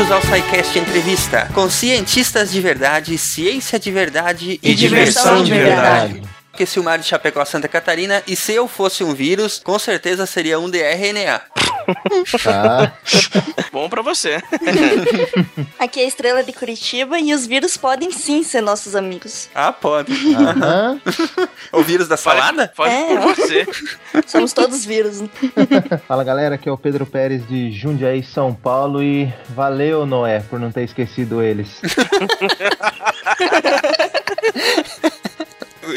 Bem-vindos ao SciCast Entrevista, com cientistas de verdade, ciência de verdade e, e diversão, diversão, de verdade. verdade. Que Silmar de Chapecó, Santa Catarina, e se eu fosse um vírus, com certeza seria um de RNA. Ah. Bom para você. Aqui é a Estrela de Curitiba e os vírus podem sim ser nossos amigos. Ah, pode. Uhum. o vírus da salada? Pode, pode é. por você. Somos todos vírus. Fala galera, aqui é o Pedro Pérez de Jundiaí, São Paulo e valeu Noé por não ter esquecido eles.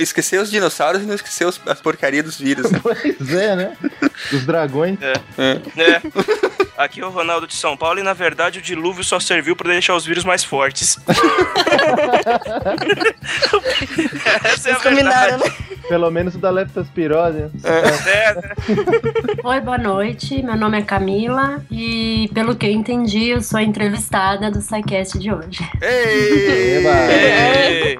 Esquecer os dinossauros e não esquecer os, as porcarias dos vírus. Né? Pois é, né? Os dragões. É. é. é. Aqui é o Ronaldo de São Paulo e na verdade o dilúvio só serviu para deixar os vírus mais fortes. Essa é a verdade. Né? Pelo menos o da leptospirose. É. é. Oi, boa noite. Meu nome é Camila e pelo que eu entendi, eu sou a entrevistada do SciCast de hoje. Ei! Eba. Ei!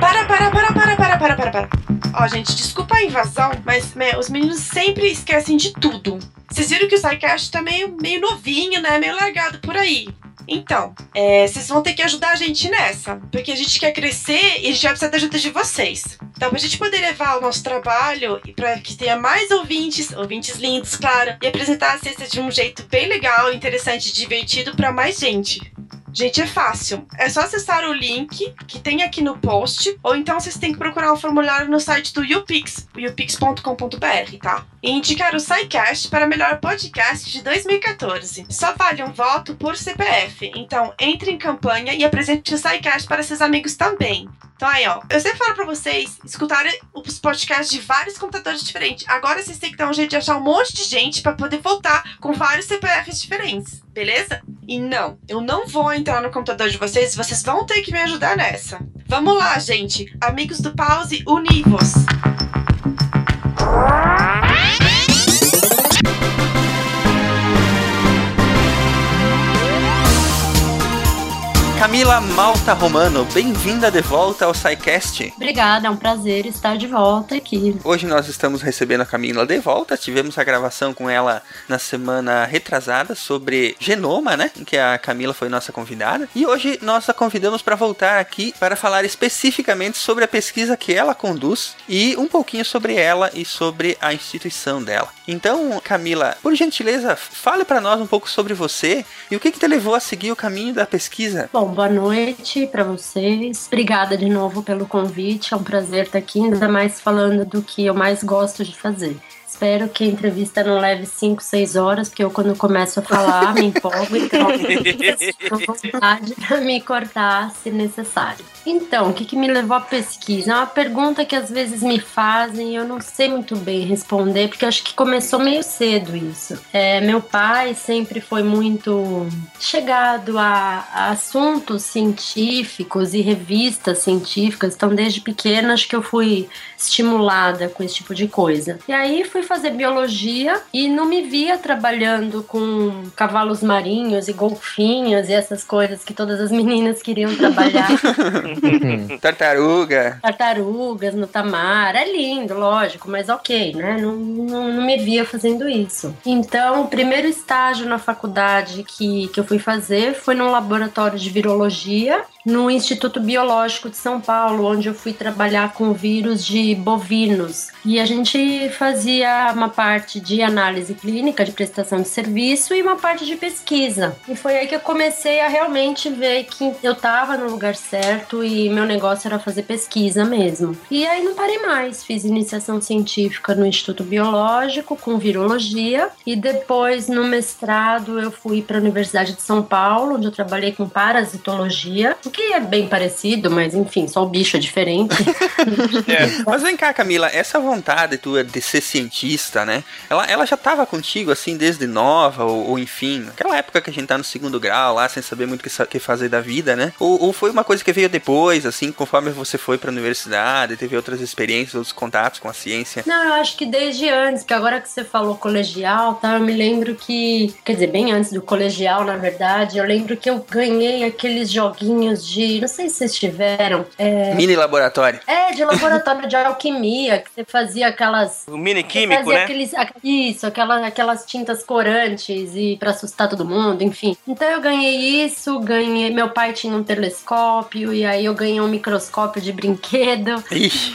Para, para, para, para, para, para, para, para. Ó, gente, desculpa a invasão, mas meu, os meninos sempre esquecem de tudo. Vocês viram que o SciCast tá meio, meio novinho, né? Meio largado por aí. Então, é, vocês vão ter que ajudar a gente nessa, porque a gente quer crescer e a gente vai precisar da ajuda de vocês. Então, pra gente poder levar o nosso trabalho e para que tenha mais ouvintes, ouvintes lindos, claro, e apresentar a ciência de um jeito bem legal, interessante e divertido para mais gente. Gente, é fácil. É só acessar o link que tem aqui no post, ou então vocês têm que procurar o formulário no site do YouPix, youpix.com.br, tá? E indicar o SciCast para melhor podcast de 2014. Só vale um voto por CPF, então entre em campanha e apresente o SciCast para seus amigos também. Então aí, ó, eu sempre falo pra vocês escutarem os podcasts de vários computadores diferentes. Agora vocês têm que dar um jeito de achar um monte de gente para poder voltar com vários CPFs diferentes, beleza? E não, eu não vou entrar no computador de vocês, vocês vão ter que me ajudar nessa. Vamos lá, gente. Amigos do Pause, univos. Ah! Camila Malta Romano, bem-vinda de volta ao SciCast. Obrigada, é um prazer estar de volta aqui. Hoje nós estamos recebendo a Camila de volta, tivemos a gravação com ela na semana retrasada sobre genoma, né, em que a Camila foi nossa convidada, e hoje nós a convidamos para voltar aqui para falar especificamente sobre a pesquisa que ela conduz e um pouquinho sobre ela e sobre a instituição dela. Então, Camila, por gentileza, fale para nós um pouco sobre você e o que, que te levou a seguir o caminho da pesquisa. Bom, boa noite para vocês. Obrigada de novo pelo convite. É um prazer estar aqui, ainda mais falando do que eu mais gosto de fazer. Espero que a entrevista não leve 5, 6 horas, porque eu, quando começo a falar, me empolgo, então tô vontade para me cortar se necessário. Então, o que, que me levou à pesquisa? É uma pergunta que às vezes me fazem e eu não sei muito bem responder, porque acho que começou meio cedo isso. É, meu pai sempre foi muito chegado a, a assuntos científicos e revistas científicas, então desde pequena acho que eu fui estimulada com esse tipo de coisa. E aí fui fazer biologia e não me via trabalhando com cavalos marinhos e golfinhos e essas coisas que todas as meninas queriam trabalhar. Tartaruga. Tartarugas no tamar. É lindo, lógico, mas ok, né? Não, não, não, me via fazendo isso. Então, o primeiro estágio na faculdade que, que eu fui fazer foi num laboratório de virologia no Instituto Biológico de São Paulo, onde eu fui trabalhar com vírus de bovinos. E a gente fazia uma parte de análise clínica, de prestação de serviço e uma parte de pesquisa. E foi aí que eu comecei a realmente ver que eu estava no lugar certo e meu negócio era fazer pesquisa mesmo. E aí não parei mais, fiz iniciação científica no Instituto Biológico com virologia e depois no mestrado eu fui para a Universidade de São Paulo, onde eu trabalhei com parasitologia, o que é bem parecido, mas enfim, só o bicho é diferente. é. Mas vem cá, Camila, essa vontade tua de ser cientista artista, né? Ela, ela já tava contigo, assim, desde nova, ou, ou enfim, aquela época que a gente tá no segundo grau lá, sem saber muito o que, que fazer da vida, né? Ou, ou foi uma coisa que veio depois, assim, conforme você foi pra universidade, teve outras experiências, outros contatos com a ciência? Não, eu acho que desde antes, que agora que você falou colegial, tá? Eu me lembro que, quer dizer, bem antes do colegial, na verdade, eu lembro que eu ganhei aqueles joguinhos de, não sei se vocês tiveram. É... Mini laboratório. É, de laboratório de alquimia, que você fazia aquelas. O mini químico, né? Aqueles, isso, aquelas, aquelas tintas corantes e para assustar todo mundo, enfim. Então eu ganhei isso, ganhei. Meu pai tinha um telescópio e aí eu ganhei um microscópio de brinquedo. Ixi,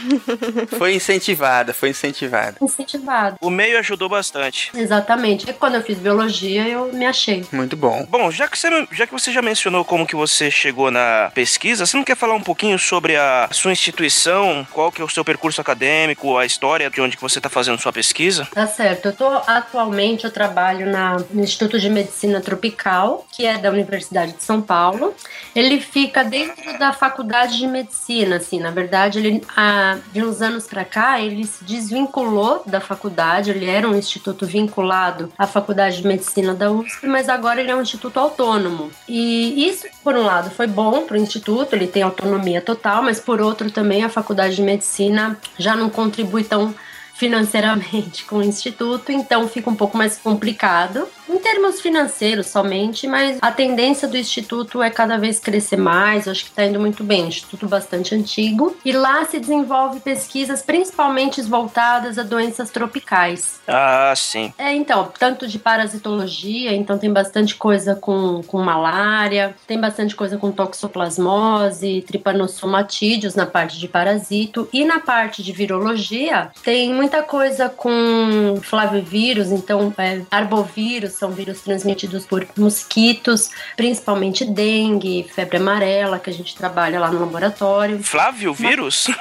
foi incentivada, foi incentivada. Incentivado. O meio ajudou bastante. Exatamente. E quando eu fiz biologia, eu me achei. Muito bom. Bom, já que, você, já que você já mencionou como que você chegou na pesquisa, você não quer falar um pouquinho sobre a sua instituição, qual que é o seu percurso acadêmico, a história de onde que você está fazendo sua pesquisa? Tá certo. Eu tô atualmente eu trabalho na, no Instituto de Medicina Tropical, que é da Universidade de São Paulo. Ele fica dentro da Faculdade de Medicina, assim. Na verdade, ele há, de uns anos para cá ele se desvinculou da faculdade. Ele era um instituto vinculado à Faculdade de Medicina da USP, mas agora ele é um instituto autônomo. E isso, por um lado, foi bom para o instituto. Ele tem autonomia total, mas por outro também a Faculdade de Medicina já não contribui tão financeiramente com o instituto, então fica um pouco mais complicado em termos financeiros somente, mas a tendência do instituto é cada vez crescer mais. Eu acho que está indo muito bem. Um instituto bastante antigo e lá se desenvolve pesquisas principalmente voltadas a doenças tropicais. Ah, sim. É, então, tanto de parasitologia, então tem bastante coisa com, com malária, tem bastante coisa com toxoplasmose, tripanosomatídeos na parte de parasito e na parte de virologia tem muita coisa com flavivírus, então é, arbovírus, são vírus transmitidos por mosquitos, principalmente dengue, febre amarela, que a gente trabalha lá no laboratório. Flávio vírus?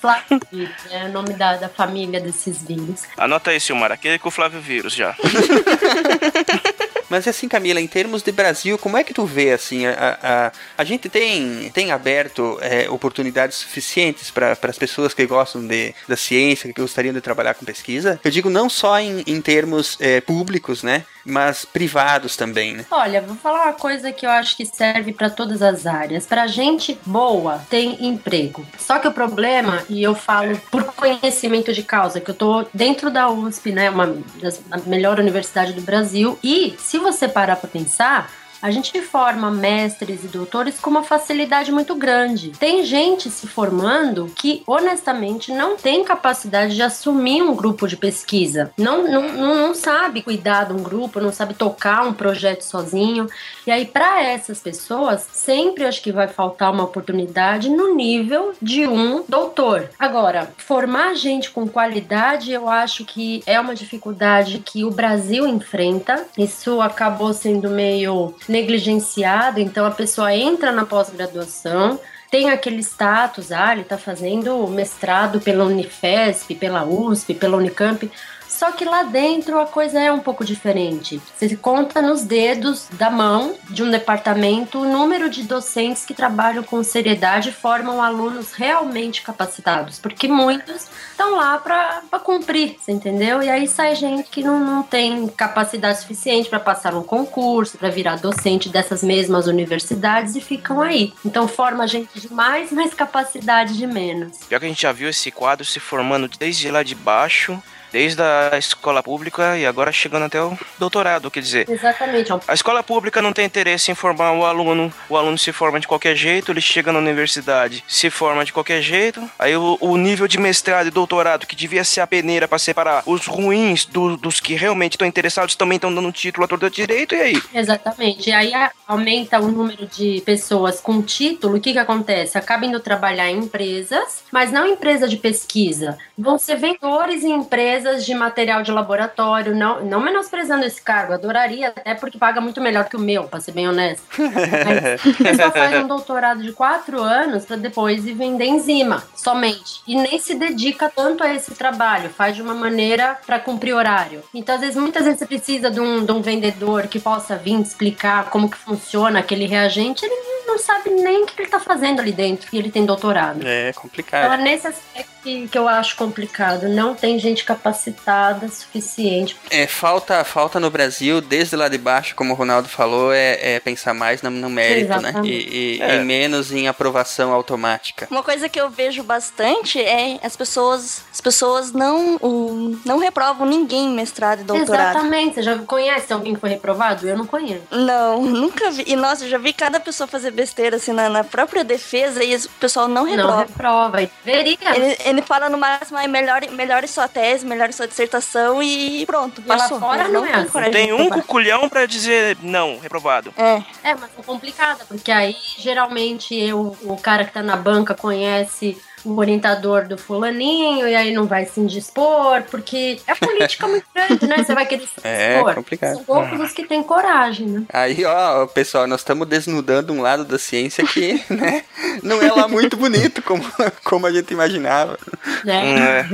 Flávio vírus, é o nome da, da família desses vírus. Anota aí, Silmar, aquele com o Flávio vírus já. Mas assim, Camila, em termos de Brasil, como é que tu vê assim a, a, a gente tem, tem aberto é, oportunidades suficientes para as pessoas que gostam de, da ciência, que gostariam de trabalhar com pesquisa? Eu digo não só em, em termos é, públicos, né? Mas privados também, né? Olha, vou falar uma coisa que eu acho que serve para todas as áreas. Para gente boa, tem emprego. Só que o problema, e eu falo por conhecimento de causa, que eu tô dentro da USP, né? Uma das melhor universidade do Brasil. E se você parar para pensar, a gente forma mestres e doutores com uma facilidade muito grande. Tem gente se formando que, honestamente, não tem capacidade de assumir um grupo de pesquisa. Não, não, não sabe cuidar de um grupo, não sabe tocar um projeto sozinho. E aí, para essas pessoas, sempre acho que vai faltar uma oportunidade no nível de um doutor. Agora, formar gente com qualidade, eu acho que é uma dificuldade que o Brasil enfrenta. Isso acabou sendo meio negligenciado, então a pessoa entra na pós-graduação, tem aquele status, ah, ele está fazendo mestrado pela Unifesp, pela USP, pela Unicamp, só que lá dentro a coisa é um pouco diferente. Você conta nos dedos da mão de um departamento o número de docentes que trabalham com seriedade e formam alunos realmente capacitados, porque muitos estão lá para cumprir, você entendeu? E aí sai gente que não, não tem capacidade suficiente para passar um concurso, para virar docente dessas mesmas universidades e ficam aí. Então forma gente de mais, mas capacidade de menos. Pior que a gente já viu esse quadro se formando desde lá de baixo desde a escola pública e agora chegando até o doutorado, quer dizer. Exatamente. A escola pública não tem interesse em formar o aluno, o aluno se forma de qualquer jeito, ele chega na universidade, se forma de qualquer jeito, aí o, o nível de mestrado e doutorado, que devia ser a peneira para separar os ruins do, dos que realmente estão interessados, também estão dando título a todo direito, e aí? Exatamente. E aí aumenta o número de pessoas com título, o que que acontece? Acaba indo trabalhar em empresas, mas não empresa de pesquisa. Vão ser vendedores em empresas de material de laboratório, não, não menosprezando esse cargo, adoraria, até porque paga muito melhor que o meu, pra ser bem honesto. Mas o pessoal faz um doutorado de quatro anos para depois ir vender enzima, somente. E nem se dedica tanto a esse trabalho, faz de uma maneira para cumprir horário. Então, às vezes, muitas vezes você precisa de um, de um vendedor que possa vir explicar como que funciona aquele reagente, ele não sabe nem o que ele tá fazendo ali dentro, e ele tem doutorado. É complicado. Então, nesse aspecto, que, que eu acho complicado. Não tem gente capacitada suficiente. É, falta, falta no Brasil, desde lá de baixo, como o Ronaldo falou, é, é pensar mais no, no mérito, né? Exatamente. E, e- É. e menos em aprovação automática. Uma coisa que eu vejo bastante é as pessoas, as pessoas não, o- não reprovam ninguém em mestrado e doutorado. Exatamente. Você já conhece alguém que foi reprovado? Eu não conheço. Não, nunca vi. E nossa, eu já vi cada pessoa fazer besteira assim na, na própria defesa e o pessoal não Não reprova. reprova. E deveria. Ele, ele fala no máximo, ah, melhore, melhore sua tese, melhore sua dissertação e pronto, E lá passou. fora Eles não é tem assim. de Tem um cuculhão pra dizer não, reprovado. É, É, mas é complicada, porque aí geralmente eu, o cara que tá na banca conhece o orientador do fulaninho e aí não vai se indispor, porque é política muito grande, né? Você vai querer se É, indispor. complicado. São poucos os que têm coragem, né? Aí, ó, pessoal, nós estamos desnudando um lado da ciência que, né, não é lá muito bonito como, como a gente imaginava. né?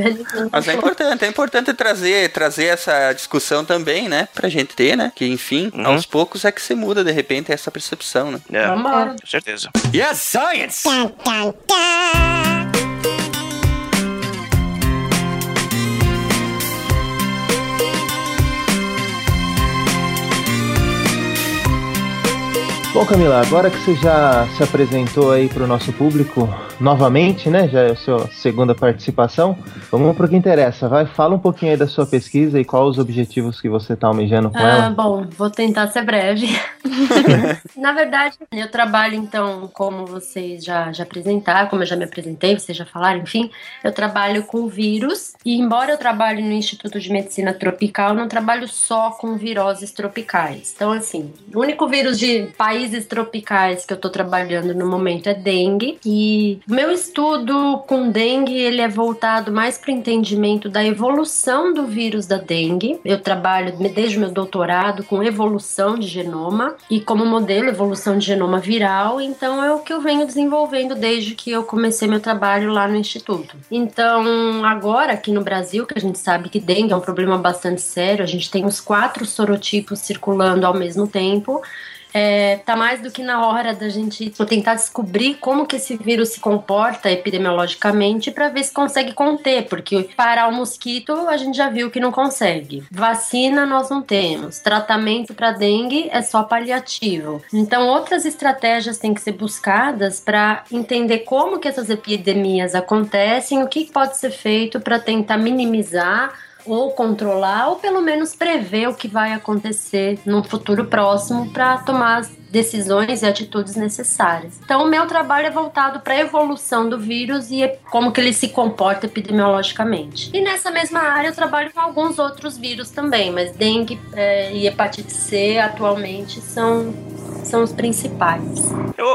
Mas é importante, é importante trazer, trazer essa discussão também, né, pra gente ter, né, que enfim, Uhum. aos poucos é que se muda de repente essa percepção, né. É, Vambora. com certeza. Yes, science! Bom, Camila, agora que você já se apresentou aí para o nosso público novamente, né? Já é a sua segunda participação. Vamos para o que interessa. Vai, fala um pouquinho aí da sua pesquisa e quais os objetivos que você está almejando com Ah, ela. bom, vou tentar ser breve. Na verdade, eu trabalho, então, como vocês já, já apresentaram, como eu já me apresentei, vocês já falaram, enfim, eu trabalho com vírus. E embora eu trabalhe no Instituto de Medicina Tropical, eu não trabalho só com viroses tropicais. Então, assim, o único vírus de países tropicais que eu tô trabalhando no momento é dengue. E meu estudo com dengue, ele é voltado mais para o entendimento da evolução do vírus da dengue. Eu trabalho desde o meu doutorado com evolução de genoma e como modelo evolução de genoma viral, então é o que eu venho desenvolvendo desde que eu comecei meu trabalho lá no instituto. Então, agora aqui no Brasil, que a gente sabe que dengue é um problema bastante sério, a gente tem os quatro sorotipos circulando ao mesmo tempo. É, tá mais do que na hora da gente tentar descobrir como que esse vírus se comporta epidemiologicamente para ver se consegue conter, porque parar o mosquito a gente já viu que não consegue. Vacina nós não temos, tratamento para dengue é só paliativo. Então outras estratégias têm que ser buscadas para entender como que essas epidemias acontecem, o que pode ser feito para tentar minimizar ou controlar, ou pelo menos prever o que vai acontecer num futuro próximo para tomar as decisões e atitudes necessárias. Então, o meu trabalho é voltado para a evolução do vírus e como que ele se comporta epidemiologicamente. E nessa mesma área eu trabalho com alguns outros vírus também, mas dengue eh, e hepatite C atualmente são são os principais.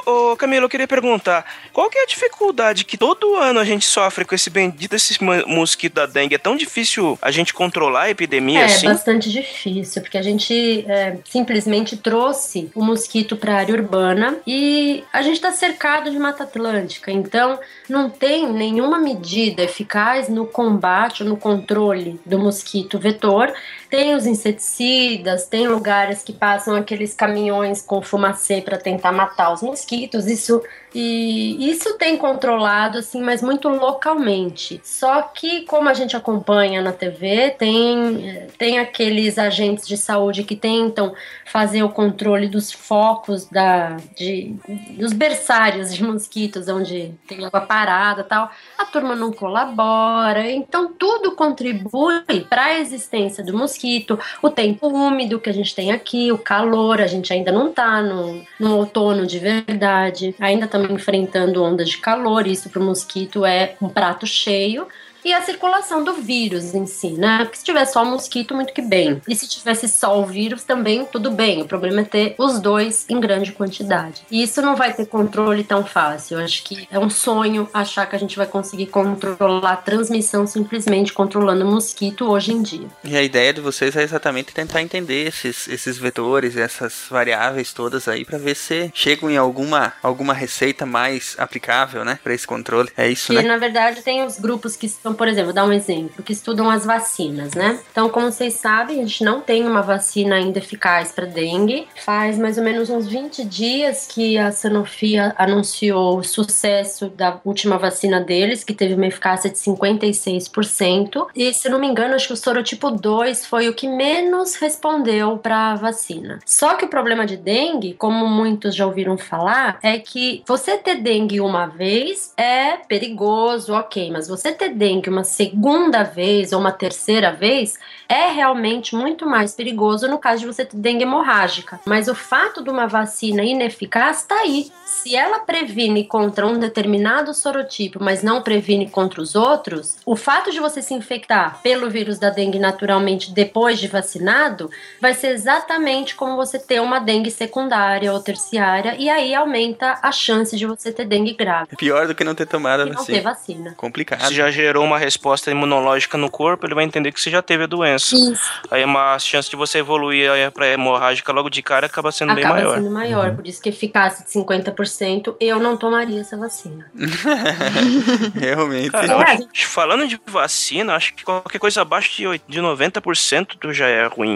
Ô, ô, Camilo, eu queria perguntar, qual que é a dificuldade que todo ano a gente sofre com esse bendito esse mosquito da dengue? É tão difícil a gente controlar a epidemia É assim? bastante difícil, porque a gente é, simplesmente trouxe o mosquito para a área urbana e a gente está cercado de Mata Atlântica, então não tem nenhuma medida eficaz no combate no controle do mosquito vetor. Tem os inseticidas, tem lugares que passam aqueles caminhões com fumacê para tentar matar os mosquitos. Isso e isso tem controlado assim, mas muito localmente. Só que como a gente acompanha na TV, tem tem aqueles agentes de saúde que tentam fazer o controle dos focos da de, dos berçários de mosquitos onde tem água parada, tal. A turma não colabora. Então tudo contribui para a existência do mosquito, o tempo úmido que a gente tem aqui, o calor, a gente ainda não tá no, no outono de verdade, ainda estamos enfrentando ondas de calor, isso para o mosquito é um prato cheio. E a circulação do vírus em si, né? Porque se tiver só o mosquito, muito que bem. E se tivesse só o vírus, também tudo bem. O problema é ter os dois em grande quantidade. E isso não vai ter controle tão fácil. Eu acho que é um sonho achar que a gente vai conseguir controlar a transmissão simplesmente controlando o mosquito hoje em dia. E a ideia de vocês é exatamente tentar entender esses, esses vetores, essas variáveis todas aí, pra ver se chegam em alguma, alguma receita mais aplicável, né, pra esse controle. É isso, Que né? na verdade tem os grupos que estão por exemplo, dar um exemplo, que estudam as vacinas, né? Então, como vocês sabem, a gente não tem uma vacina ainda eficaz para dengue. Faz mais ou menos uns 20 dias que a Sanofi anunciou o sucesso da última vacina deles, que teve uma eficácia de 56%. E, se não me engano, acho que o sorotipo 2 foi o que menos respondeu para a vacina. Só que o problema de dengue, como muitos já ouviram falar, é que você ter dengue uma vez é perigoso, ok, mas você ter dengue uma segunda vez ou uma terceira vez é realmente muito mais perigoso no caso de você ter dengue hemorrágica. Mas o fato de uma vacina ineficaz está aí. Se ela previne contra um determinado sorotipo, mas não previne contra os outros, o fato de você se infectar pelo vírus da dengue naturalmente depois de vacinado vai ser exatamente como você ter uma dengue secundária ou terciária e aí aumenta a chance de você ter dengue grave. Pior do que não ter tomado a E não vacina. ter vacina. Complicado. Se já gerou uma resposta imunológica no corpo, ele vai entender que você já teve a doença. Isso. Aí uma chance de você evoluir pra hemorrágica logo de cara acaba sendo bem Acaba maior. sendo maior, por isso que eficácia de 50%, eu não tomaria essa vacina. Realmente. Cara, a acho- falando de vacina, acho que qualquer coisa abaixo de, oit- de 90% tu já é ruim.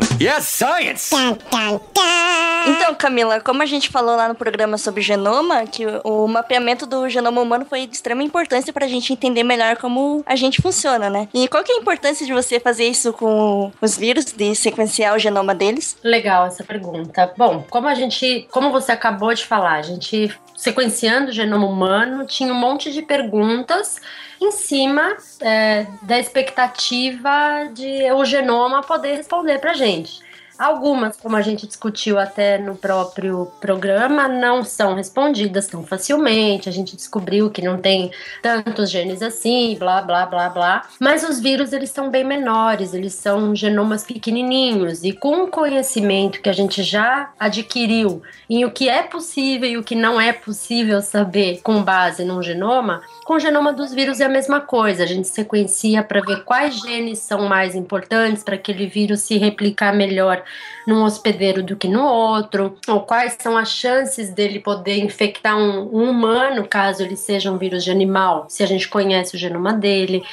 Então, Camila, como a gente falou lá no programa sobre genoma, que o o mapeamento do genoma humano foi de extrema importância pra gente entender melhor como a gente funciona, né? E qual que é a importância de você fazer isso com os vírus, de sequenciar o genoma deles? Legal essa pergunta. Bom, como a gente, como você acabou de falar, a gente sequenciando o genoma humano tinha um monte de perguntas em cima é, da expectativa de o genoma poder responder pra gente. Algumas, como a gente discutiu até no próprio programa, não são respondidas tão facilmente. A gente descobriu que não tem tantos genes assim, blá, blá, blá, blá. Mas os vírus, eles são bem menores, eles são genomas pequenininhos. E com o conhecimento que a gente já adquiriu em o que é possível e o que não é possível saber com base num genoma, com o genoma dos vírus é a mesma coisa. A gente sequencia para ver quais genes são mais importantes para aquele vírus se replicar melhor num hospedeiro do que no outro, ou quais são as chances dele poder infectar um, um humano caso ele seja um vírus de animal, se a gente conhece o genoma dele.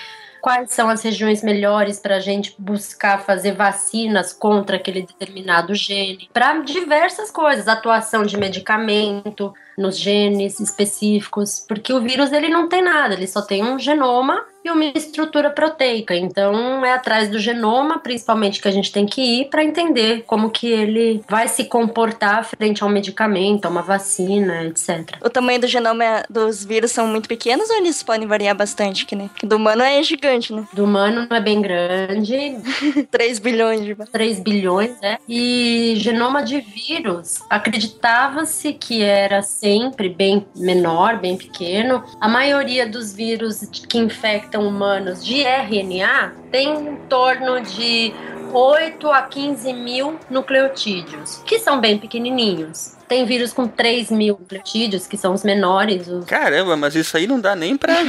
Quais são as regiões melhores para a gente buscar fazer vacinas contra aquele determinado gene? Para diversas coisas, atuação de medicamento nos genes específicos, porque o vírus ele não tem nada, ele só tem um genoma e uma estrutura proteica. Então é atrás do genoma, principalmente, que a gente tem que ir para entender como que ele vai se comportar frente a um medicamento, a uma vacina, etc. O tamanho do genoma dos vírus são muito pequenos ou eles podem variar bastante, que né? Do humano é gigante, né? Do humano não é bem grande, 3 bilhões de 3 bilhões, né? E genoma de vírus, acreditava-se que era sempre bem menor, bem pequeno. A maioria dos vírus que infectam humanos de RNA tem em torno de 8 a 15 mil nucleotídeos, que são bem pequenininhos. Tem vírus com 3 mil nucleotídeos, que são os menores. Os... Caramba, mas isso aí não dá nem pra.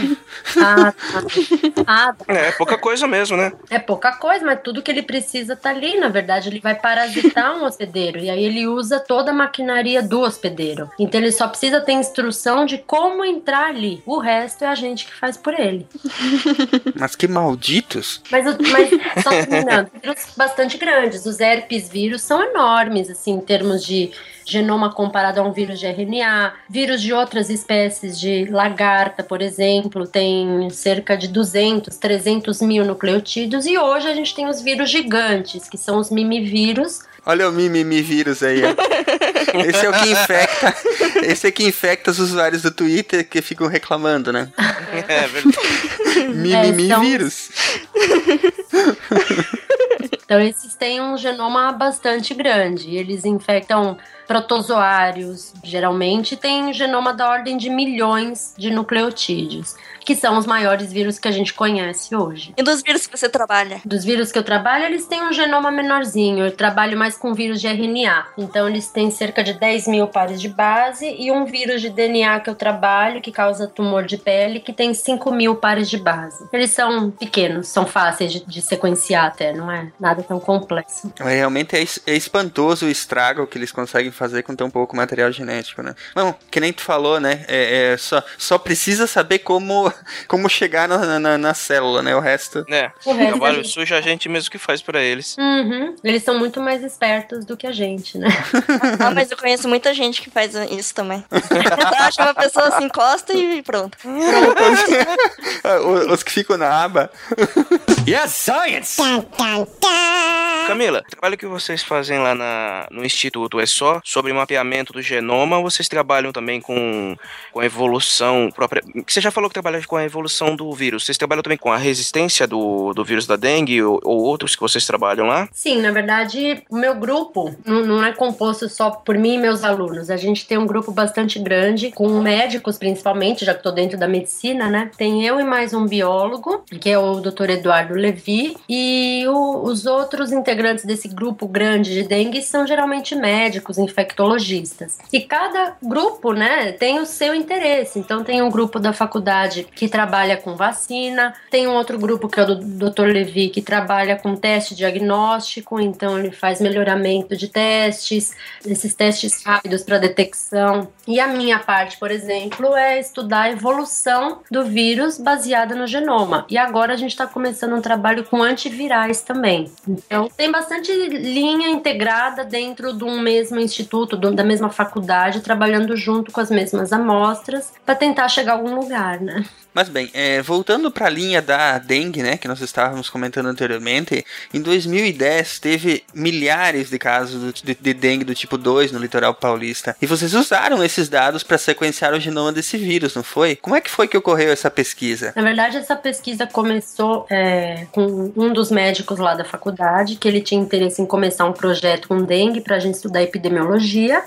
Ah, tá. ah, É, pouca coisa mesmo, né? É pouca coisa, mas tudo que ele precisa tá ali. Na verdade, ele vai parasitar um hospedeiro. E aí ele usa toda a maquinaria do hospedeiro. Então ele só precisa ter instrução de como entrar ali. O resto é a gente que faz por ele. Mas que malditos. Mas, mas só terminando, vírus bastante grandes. Os herpes vírus são enormes, assim, em termos de genoma comparado a um vírus de RNA. Vírus de outras espécies de lagarta, por exemplo, tem cerca de 200, 300 mil nucleotídeos. E hoje a gente tem os vírus gigantes, que são os mimivírus. Olha o mimimi vírus aí, ó. Esse é o que infecta. Esse é que infecta os usuários do Twitter que ficam reclamando, né? É verdade. Mimimi são- vírus. Então, esses têm um genoma bastante grande. Eles infectam protozoários, geralmente tem genoma da ordem de milhões de nucleotídeos, que são os maiores vírus que a gente conhece hoje. E dos vírus que você trabalha? Dos vírus que eu trabalho, eles têm um genoma menorzinho. Eu trabalho mais com vírus de RNA. Então, eles têm cerca de 10 mil pares de base e um vírus de DNA que eu trabalho, que causa tumor de pele, que tem 5 mil pares de base. Eles são pequenos, são fáceis de, de sequenciar até, não é nada tão complexo. Mas realmente é, é espantoso o estrago que eles conseguem fazer com tão pouco material genético, né? Não, que nem tu falou, né? É, é só, só precisa saber como, como chegar na, na, na célula, né? O resto. É, O resto trabalho gente- sujo a gente mesmo que faz pra eles. Uhum. Eles são muito mais espertos do que a gente, né? Ah, mas eu conheço muita gente que faz isso também. Acha uma pessoa se encosta e pronto. Os, os que ficam na aba. Yes, science! Camila, o trabalho que vocês fazem lá na- no Instituto é só sobre mapeamento do genoma ou vocês trabalham também com, com evolução própria? que Você já falou que trabalha com a evolução do vírus. Vocês trabalham também com a resistência do, do vírus da dengue ou, ou outros que vocês trabalham lá? Sim, na verdade, o meu grupo não, não é composto só por mim e meus alunos. A gente tem um grupo bastante grande, com médicos principalmente, já que estou dentro da medicina, né? Tem eu e mais um biólogo, que é o Dr. Eduardo Levi, e o- os outros integrantes desse grupo grande de dengue são geralmente médicos, infectologistas. E cada grupo, né, tem o seu interesse. Então, tem um grupo da faculdade que trabalha com vacina, tem um outro grupo que é o do Dr. Levi, que trabalha com teste diagnóstico, então ele faz melhoramento de testes, esses testes rápidos para detecção. E a minha parte, por exemplo, é estudar a evolução do vírus baseada no genoma. E agora a gente está começando um trabalho com antivirais também. Então tem bastante linha integrada dentro de um mesmo instituto, da mesma faculdade, trabalhando junto com as mesmas amostras para tentar chegar a algum lugar, né? Mas bem, é, voltando para a linha da dengue, né, que nós estávamos comentando anteriormente, em 2010 teve milhares de casos de, de dengue do tipo 2 no litoral paulista. E vocês usaram esses dados para sequenciar o genoma desse vírus, não foi? Como é que foi que ocorreu essa pesquisa? Na verdade, essa pesquisa começou é, com um dos médicos lá da faculdade, que ele tinha interesse em começar um projeto com dengue para a gente estudar epidemiologia.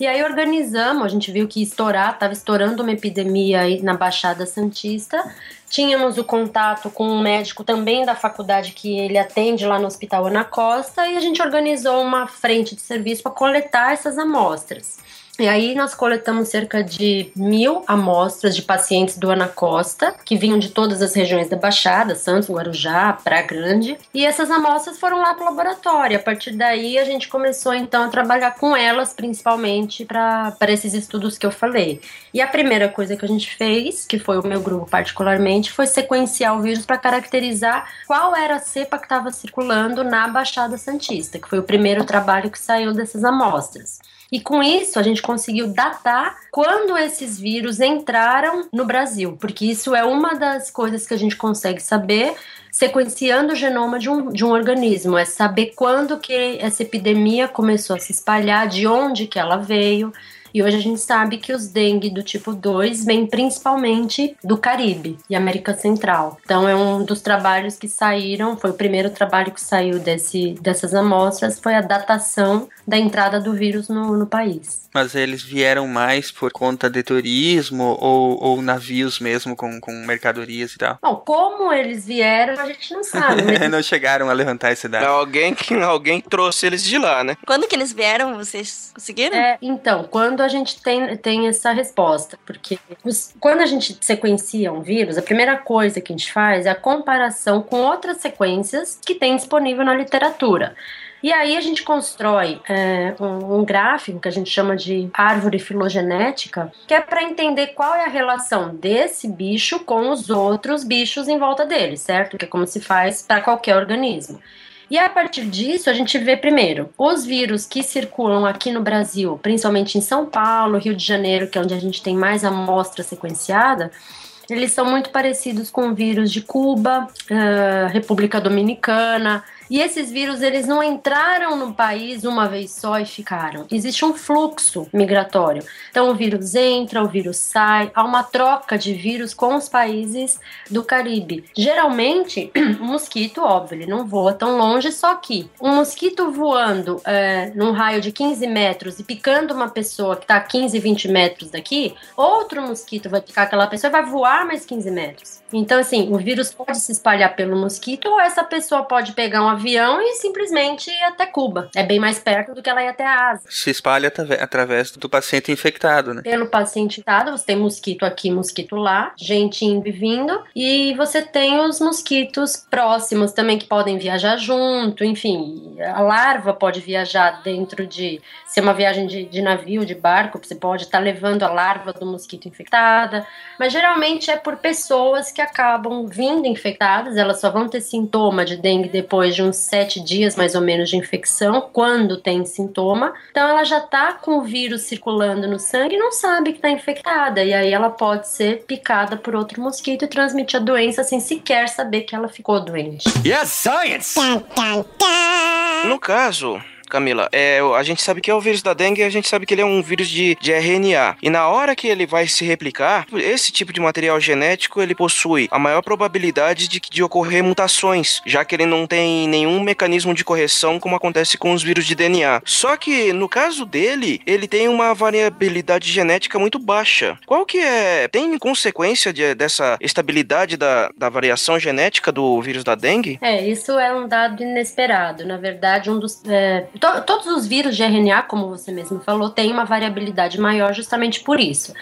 E aí organizamos, a gente viu que estourar, estava estourando uma epidemia aí na Baixada Santista. Tínhamos o contato com um médico também da faculdade que ele atende lá no Hospital Ana Costa e a gente organizou uma frente de serviço para coletar essas amostras. E aí nós coletamos cerca de mil amostras de pacientes do Ana Costa, que vinham de todas as regiões da Baixada, Santos, Guarujá, Praia Grande. E essas amostras foram lá para o laboratório. A partir daí a gente começou então a trabalhar com elas, principalmente para esses estudos que eu falei. E a primeira coisa que a gente fez, que foi o meu grupo particularmente, foi sequenciar o vírus para caracterizar qual era a cepa que estava circulando na Baixada Santista, que foi o primeiro trabalho que saiu dessas amostras. E com isso a gente conseguiu datar quando esses vírus entraram no Brasil, porque isso é uma das coisas que a gente consegue saber sequenciando o genoma de um, de um organismo, é saber quando que essa epidemia começou a se espalhar, de onde que ela veio. E hoje a gente sabe que os dengue do tipo 2 vêm principalmente do Caribe e América Central. Então é um dos trabalhos que saíram, foi o primeiro trabalho que saiu desse, dessas amostras, foi a datação da entrada do vírus no, no país. Mas eles vieram mais por conta de turismo ou, ou navios mesmo com, com mercadorias e tal? Bom, como eles vieram, a gente não sabe. mas não chegaram a levantar esse dado. Alguém, que- alguém trouxe eles de lá, né? Quando que eles vieram, vocês conseguiram? É, então, quando a gente tem, tem essa resposta, porque os- quando a gente sequencia um vírus, a primeira coisa que a gente faz é a comparação com outras sequências que tem disponível na literatura. E aí a gente constrói é, um, um gráfico que a gente chama de árvore filogenética, que é para entender qual é a relação desse bicho com os outros bichos em volta dele, certo? Que é como se faz para qualquer organismo. E a partir disso, a gente vê primeiro os vírus que circulam aqui no Brasil, principalmente em São Paulo, Rio de Janeiro, que é onde a gente tem mais amostra sequenciada. Eles são muito parecidos com vírus de Cuba, eh, República Dominicana. E esses vírus, eles não entraram no país uma vez só e ficaram. Existe um fluxo migratório. Então, o vírus entra, o vírus sai, há uma troca de vírus com os países do Caribe. Geralmente, o mosquito, óbvio, ele não voa tão longe, só que um mosquito voando é, num raio de 15 metros e picando uma pessoa que está a 15, 20 metros daqui, outro mosquito vai picar aquela pessoa e vai voar mais 15 metros. Então, assim, o vírus pode se espalhar pelo mosquito ou essa pessoa pode pegar um avião e simplesmente ir até Cuba. É bem mais perto do que ela ir até a Ásia. Se espalha através do paciente infectado, né? Pelo paciente infectado, você tem mosquito aqui, mosquito lá, gente indo e vindo, e você tem os mosquitos próximos também que podem viajar junto, enfim, a larva pode viajar dentro de. Se é uma viagem de, de navio, de barco, você pode estar levando a larva do mosquito infectada, mas geralmente é por pessoas que acabam vindo infectadas, elas só vão ter sintoma de dengue depois de uns sete dias mais ou menos de infecção, quando tem sintoma. Então ela já tá com o vírus circulando no sangue e não sabe que tá infectada. E aí ela pode ser picada por outro mosquito e transmitir a doença sem sequer saber que ela ficou doente. Yes, science! No caso. Camila, é, a gente sabe que é o vírus da dengue, a gente sabe que ele é um vírus de, de RNA. E na hora que ele vai se replicar, esse tipo de material genético ele possui a maior probabilidade de, de ocorrer mutações, já que ele não tem nenhum mecanismo de correção como acontece com os vírus de DNA. Só que no caso dele, ele tem uma variabilidade genética muito baixa. Qual que é? Tem consequência de- dessa estabilidade da, da variação genética do vírus da dengue? É, isso é um dado inesperado. Na verdade, um dos. é, to- todos os vírus de RNA, como você mesmo falou, tem uma variabilidade maior justamente por isso.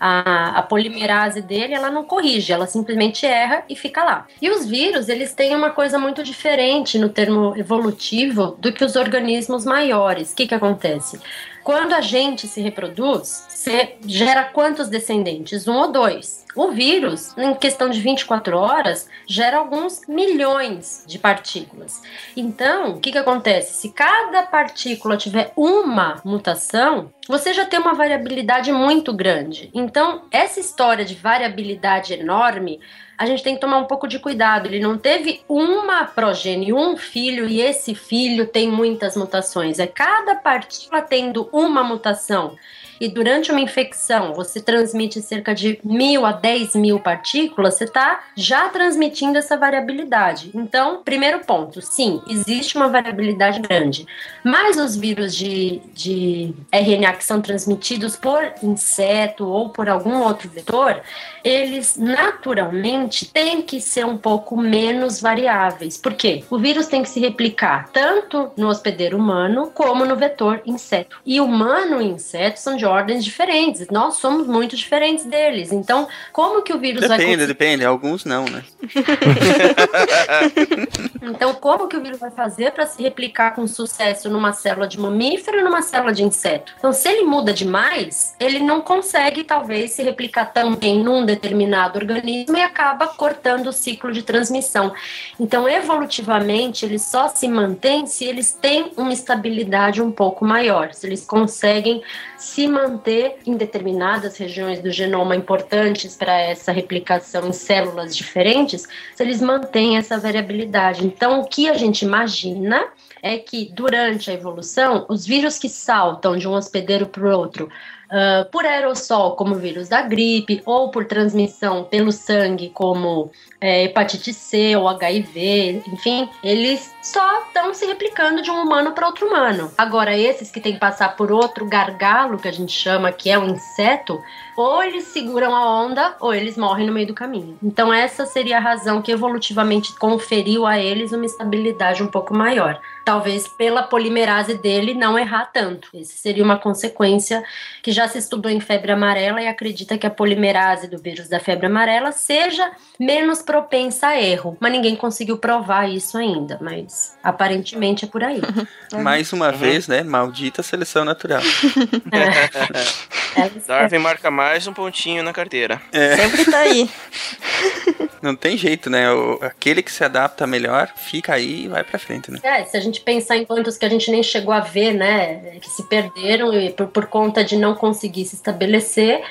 A, a polimerase dele, ela não corrige, ela simplesmente erra e fica lá. E os vírus, eles têm uma coisa muito diferente no termo evolutivo do que os organismos maiores. O que, que acontece? Quando a gente se reproduz, você gera quantos descendentes? Um ou dois. O vírus, em questão de 24 horas, gera alguns milhões de partículas. Então, o que, que acontece? Se cada partícula tiver uma mutação, você já tem uma variabilidade muito grande. Então, essa história de variabilidade enorme a gente tem que tomar um pouco de cuidado. Ele não teve uma progênie, um filho, e esse filho tem muitas mutações. É cada partícula tendo uma mutação. E durante uma infecção, você transmite cerca de mil a 10 mil partículas, você está já transmitindo essa variabilidade. Então, primeiro ponto, sim, existe uma variabilidade grande. Mas os vírus de, de RNA que são transmitidos por inseto ou por algum outro vetor, eles naturalmente têm que ser um pouco menos variáveis. Por quê? O vírus tem que se replicar tanto no hospedeiro humano como no vetor inseto. E humano e inseto são de ordens diferentes. Nós somos muito diferentes deles. Então, como que o vírus vai Depende, depende. Alguns não, né? Então, como que o vírus vai fazer para se replicar com sucesso numa célula de mamífero e numa célula de inseto? Então, se ele muda demais, ele não consegue, talvez, se replicar tão bem num determinado organismo e acaba cortando o ciclo de transmissão. Então, evolutivamente, eles só se mantêm se eles têm uma estabilidade um pouco maior, se eles conseguem se manter em determinadas regiões do genoma importantes para essa replicação em células diferentes, se eles mantêm essa variabilidade. Então, o que a gente imagina é que durante a evolução, os vírus que saltam de um hospedeiro para o outro, ah, por aerossol, como o vírus da gripe, ou por transmissão pelo sangue, como é, hepatite C ou HIV, enfim, eles só estão se replicando de um humano para outro humano. Agora, esses que têm que passar por outro gargalo, que a gente chama que é o inseto, ou eles seguram a onda ou eles morrem no meio do caminho. Então, essa seria a razão que evolutivamente conferiu a eles uma estabilidade um pouco maior. Talvez pela polimerase dele não errar tanto. Essa seria uma consequência que já se estudou em febre amarela e acredita que a polimerase do vírus da febre amarela seja menos propensa a erro. Mas ninguém conseguiu provar isso ainda. Mas aparentemente é por aí. Mais uma Uhum. vez, né? Maldita seleção natural. É, Darwin marca mais um pontinho na carteira. Sempre tá aí. Não tem jeito, né? O- aquele que se adapta melhor fica aí e vai pra frente, né? É, se a gente pensar em quantos que a gente nem chegou a ver, né, que se perderam e por, por conta de não conseguir se estabelecer,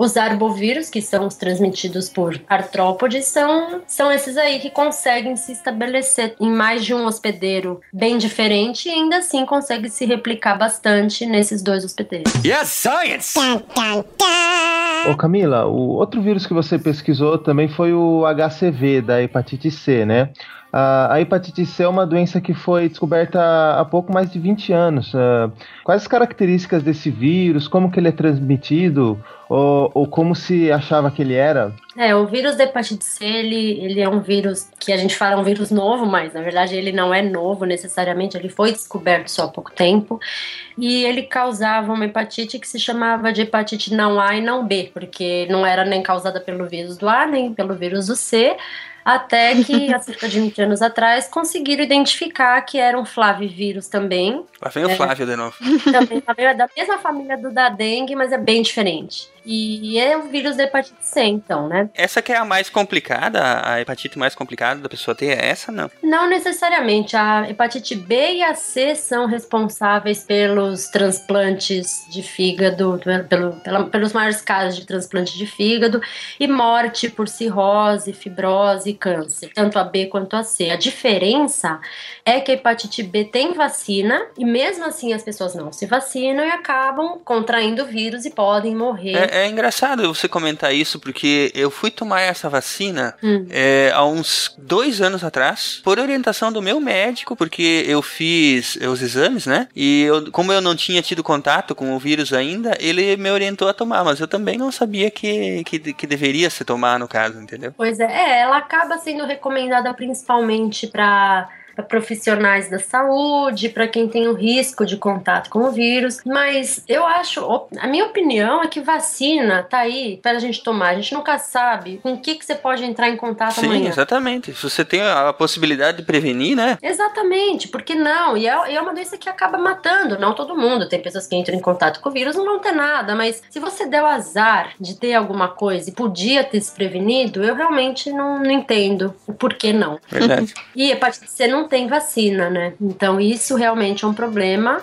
os arbovírus, que são os transmitidos por artrópodes, são, são esses aí que conseguem se estabelecer em mais de um hospedeiro bem diferente e ainda assim conseguem se replicar bastante nesses dois hospedeiros. Yes, science! Ô Camila, o outro vírus que você pesquisou também foi o HCV, da hepatite C, né? A, hepatite C é uma doença que foi descoberta há pouco mais de 20 anos. Uh, quais as características desse vírus? Como que ele é transmitido? Ou, ou, como se achava que ele era? É, o vírus da hepatite C, ele, ele é um vírus que a gente fala um vírus novo, mas na verdade ele não é novo necessariamente, ele foi descoberto só há pouco tempo. E ele causava uma hepatite que se chamava de hepatite não A e não B, porque não era nem causada pelo vírus do A, nem pelo vírus do C, até que, há cerca de 20 anos atrás, conseguiram identificar que era um flavivírus também. Lá vem o é, Flávio de novo. Também é da mesma família do da dengue, mas é bem diferente. E é o vírus da hepatite C, então, né? Essa que é a mais complicada, a hepatite mais complicada da pessoa ter é essa, não? Não necessariamente. A hepatite B e a C são responsáveis pelos transplantes de fígado, pelo, pela, pelos maiores casos de transplante de fígado e morte por cirrose, fibrose e câncer, tanto a B quanto a C. A diferença é que a hepatite B tem vacina e mesmo assim as pessoas não se vacinam e acabam contraindo o vírus e podem morrer. É, é engraçado você comentar isso, porque eu fui tomar essa vacina hum. é, há uns dois anos atrás, por orientação do meu médico, porque eu fiz os exames, né? E eu, como eu não tinha tido contato com o vírus ainda, ele me orientou a tomar, mas eu também não sabia que, que, que deveria se tomar no caso, entendeu? Pois é, é ela acaba sendo recomendada principalmente para para profissionais da saúde, para quem tem o risco de contato com o vírus. Mas eu acho, a minha opinião é que vacina tá aí para a gente tomar. A gente nunca sabe com o que, que você pode entrar em contato Sim, amanhã. exatamente. Se você tem a possibilidade de prevenir, né? Exatamente, porque não? E é, é uma doença que acaba matando, não todo mundo. Tem pessoas que entram em contato com o vírus não vão ter nada, mas se você der o azar de ter alguma coisa e podia ter se prevenido, eu realmente não, não entendo o porquê não. Verdade. E hepatite C não tem vacina, né? Então isso realmente é um problema.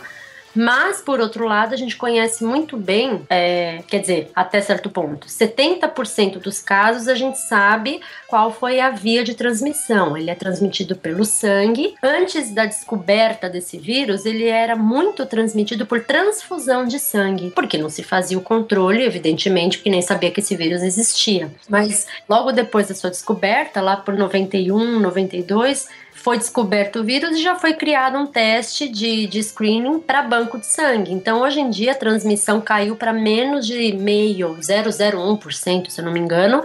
Mas, por outro lado, a gente conhece muito bem, é, quer dizer, até certo ponto, 70% dos casos a gente sabe qual foi a via de transmissão. Ele é transmitido pelo sangue. Antes da descoberta desse vírus, ele era muito transmitido por transfusão de sangue, porque não se fazia o controle, evidentemente, porque nem sabia que esse vírus existia. Mas logo depois da sua descoberta, lá por 91, 92, foi descoberto o vírus e já foi criado um teste de, de screening para banco de sangue. Então, hoje em dia, a transmissão caiu para menos de meio, 0,01%, se eu não me engano,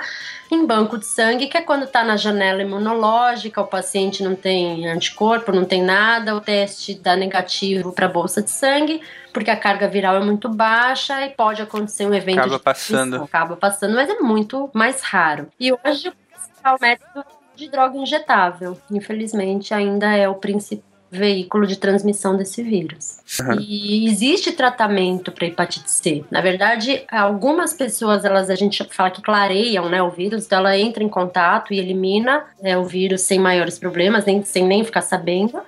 em banco de sangue, que é quando está na janela imunológica, o paciente não tem anticorpo, não tem nada, o teste dá negativo para a bolsa de sangue, porque a carga viral é muito baixa e pode acontecer um evento. Acaba passando. Acaba passando, mas é muito mais raro. E hoje o principal método de droga injetável. Infelizmente, ainda é o principal veículo de transmissão desse vírus. Uhum. E existe tratamento para hepatite C. Na verdade, algumas pessoas, elas a gente fala que clareiam, né, o vírus, então ela entra em contato e elimina é, o vírus sem maiores problemas, nem, sem nem ficar sabendo.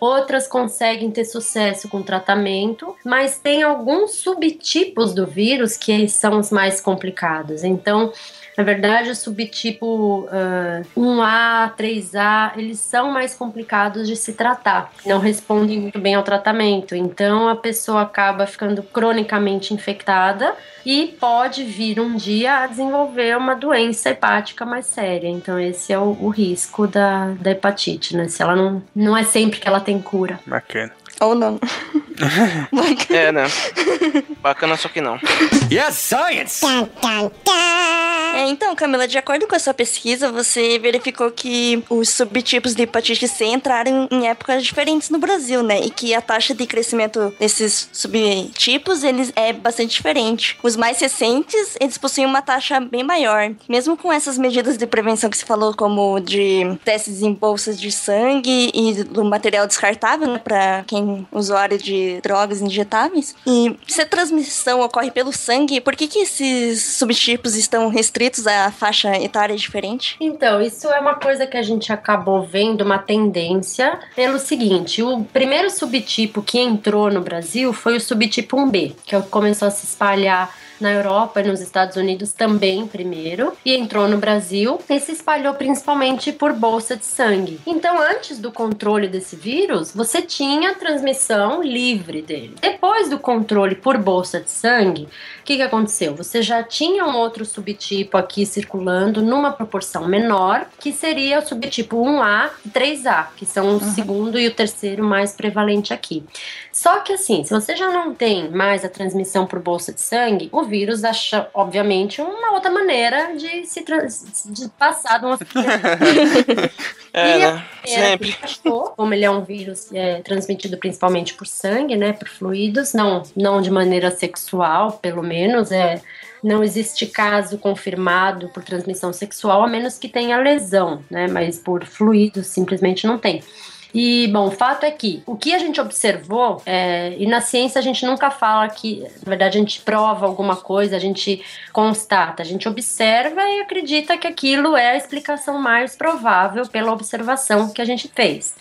Outras conseguem ter sucesso com o tratamento, mas tem alguns subtipos do vírus que são os mais complicados. Então, na verdade, o subtipo uh, 1A, 3A, eles são mais complicados de se tratar. Não respondem muito bem ao tratamento. Então, a pessoa acaba ficando cronicamente infectada e pode vir um dia a desenvolver uma doença hepática mais séria. Então, esse é o, o risco da, da hepatite, né? Se ela não, não é sempre que ela tem cura. Bacana. Ou não. é, né? Bacana, só que não. Yes, science! É, então, Camila, de acordo com a sua pesquisa, você verificou que os subtipos de hepatite C entraram em épocas diferentes no Brasil, né? E que a taxa de crescimento desses subtipos eles é bastante diferente. Os mais recentes, eles possuem uma taxa bem maior. Mesmo com essas medidas de prevenção que você falou, como de testes em bolsas de sangue e do material descartável, né, para quem usuário de drogas injetáveis. E se a transmissão ocorre pelo sangue, por que que esses subtipos estão restritos à faixa etária diferente? Então, isso é uma coisa que a gente acabou vendo uma tendência pelo seguinte, o primeiro subtipo que entrou no Brasil foi o subtipo 1B, que começou a se espalhar na Europa e nos Estados Unidos também primeiro, e entrou no Brasil e se espalhou principalmente por bolsa de sangue. Então, antes do controle desse vírus, você tinha transmissão livre dele. Depois do controle por bolsa de sangue, que, que aconteceu? Você já tinha um outro subtipo aqui circulando numa proporção menor, que seria o subtipo 1A e 3A, que são o segundo e o terceiro mais prevalente aqui. Só que assim, se você já não tem mais a transmissão por bolsa de sangue, o vírus acha, obviamente, uma outra maneira de se de passar de uma É, né? Sempre. ele achou, como ele é um vírus é, transmitido principalmente por sangue, né, por fluidos, não, não de maneira sexual, pelo menos, é, não existe caso confirmado por transmissão sexual, a menos que tenha lesão, né, mas por fluidos simplesmente não tem. E, bom, o fato é que o que a gente observou, é, e na ciência a gente nunca fala que, na verdade, a gente prova alguma coisa, a gente constata, a gente observa e acredita que aquilo é a explicação mais provável pela observação que a gente fez.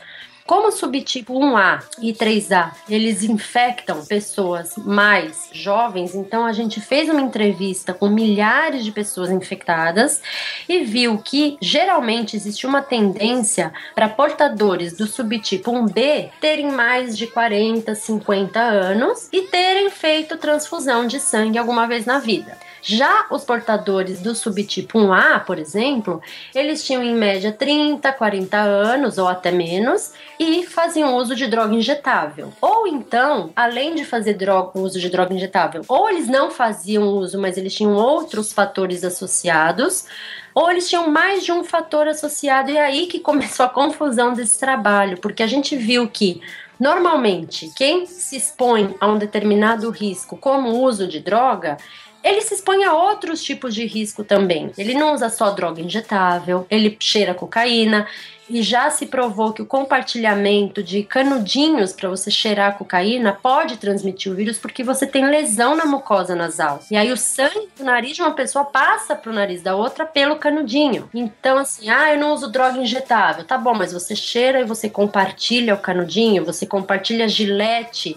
Como o subtipo 1A e 3A, eles infectam pessoas mais jovens, então a gente fez uma entrevista com milhares de pessoas infectadas e viu que geralmente existe uma tendência para portadores do subtipo 1B terem mais de 40, 50 anos e terem feito transfusão de sangue alguma vez na vida. Já os portadores do subtipo 1A, por exemplo, eles tinham em média 30, 40 anos ou até menos e faziam uso de droga injetável. Ou então, além de fazer droga, uso de droga injetável, ou eles não faziam uso, mas eles tinham outros fatores associados, ou eles tinham mais de um fator associado, e é aí que começou a confusão desse trabalho, porque a gente viu que Normalmente, quem se expõe a um determinado risco, como uso de droga, ele se expõe a outros tipos de risco também. Ele não usa só droga injetável, ele cheira cocaína. E já se provou que o compartilhamento de canudinhos para você cheirar cocaína pode transmitir o vírus porque você tem lesão na mucosa nasal. E aí o sangue do nariz de uma pessoa passa pro nariz da outra pelo canudinho. Então, assim, ah, eu não uso droga injetável. Tá bom, mas você cheira e você compartilha o canudinho, você compartilha gilete